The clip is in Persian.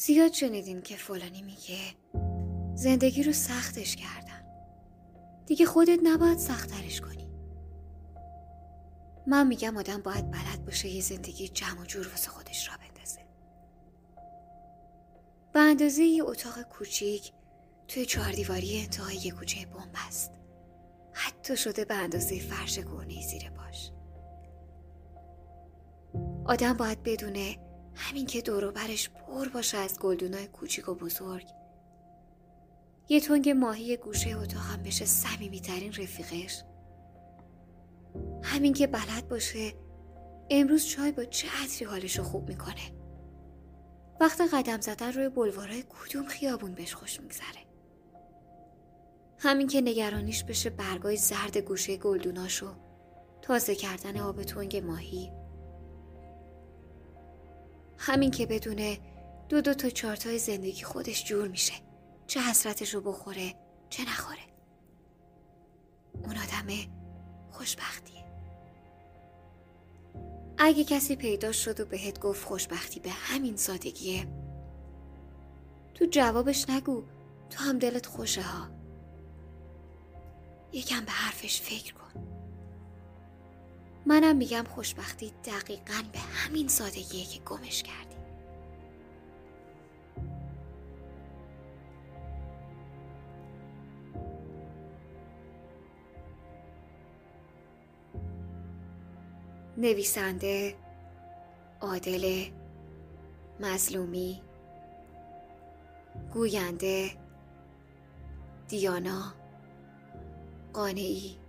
زیاد شنیدین که فلانی میگه. زندگی رو سختش کردن. دیگه خودت نباید سختترش کنی. من میگم آدم باید بلد باشه یه زندگی جمع و جور واسه خودش را بندازه. به اندازه یه اتاق کوچیک توی چهار دیواری انتهای یه کوچه بمب است. حتی شده به اندازه فرش گونه زیر باش آدم باید بدونه همین که دور برش پر باشه از گلدونای کوچیک و بزرگ. یه تنگ ماهی گوشه اتاقم بشه ترین رفیقش. همین که بلد باشه امروز چای با چه عطری حالشو خوب می‌کنه. وقت قدم زدن روی بلوارای کدوم خیابون بهش خوش میگذره. همین که نگرانیش بشه برگای زرد گوشه گلدوناشو تازه کردن آب تنگ ماهی. همین که بدونه دو دو تا چارتای زندگی خودش جور میشه. چه حسرتش رو بخوره چه نخوره. اون آدم خوشبختیه. اگه کسی پیدا شد و بهت گفت خوشبختی به همین سادگیه تو جوابش نگو تو هم دلت خوشه ها. یکم به حرفش فکر کن. منم میگم خوشبختی دقیقا به همین سادگیه که گمش کردی. نویسنده عادل مظلومی گوینده دیانا قانعی.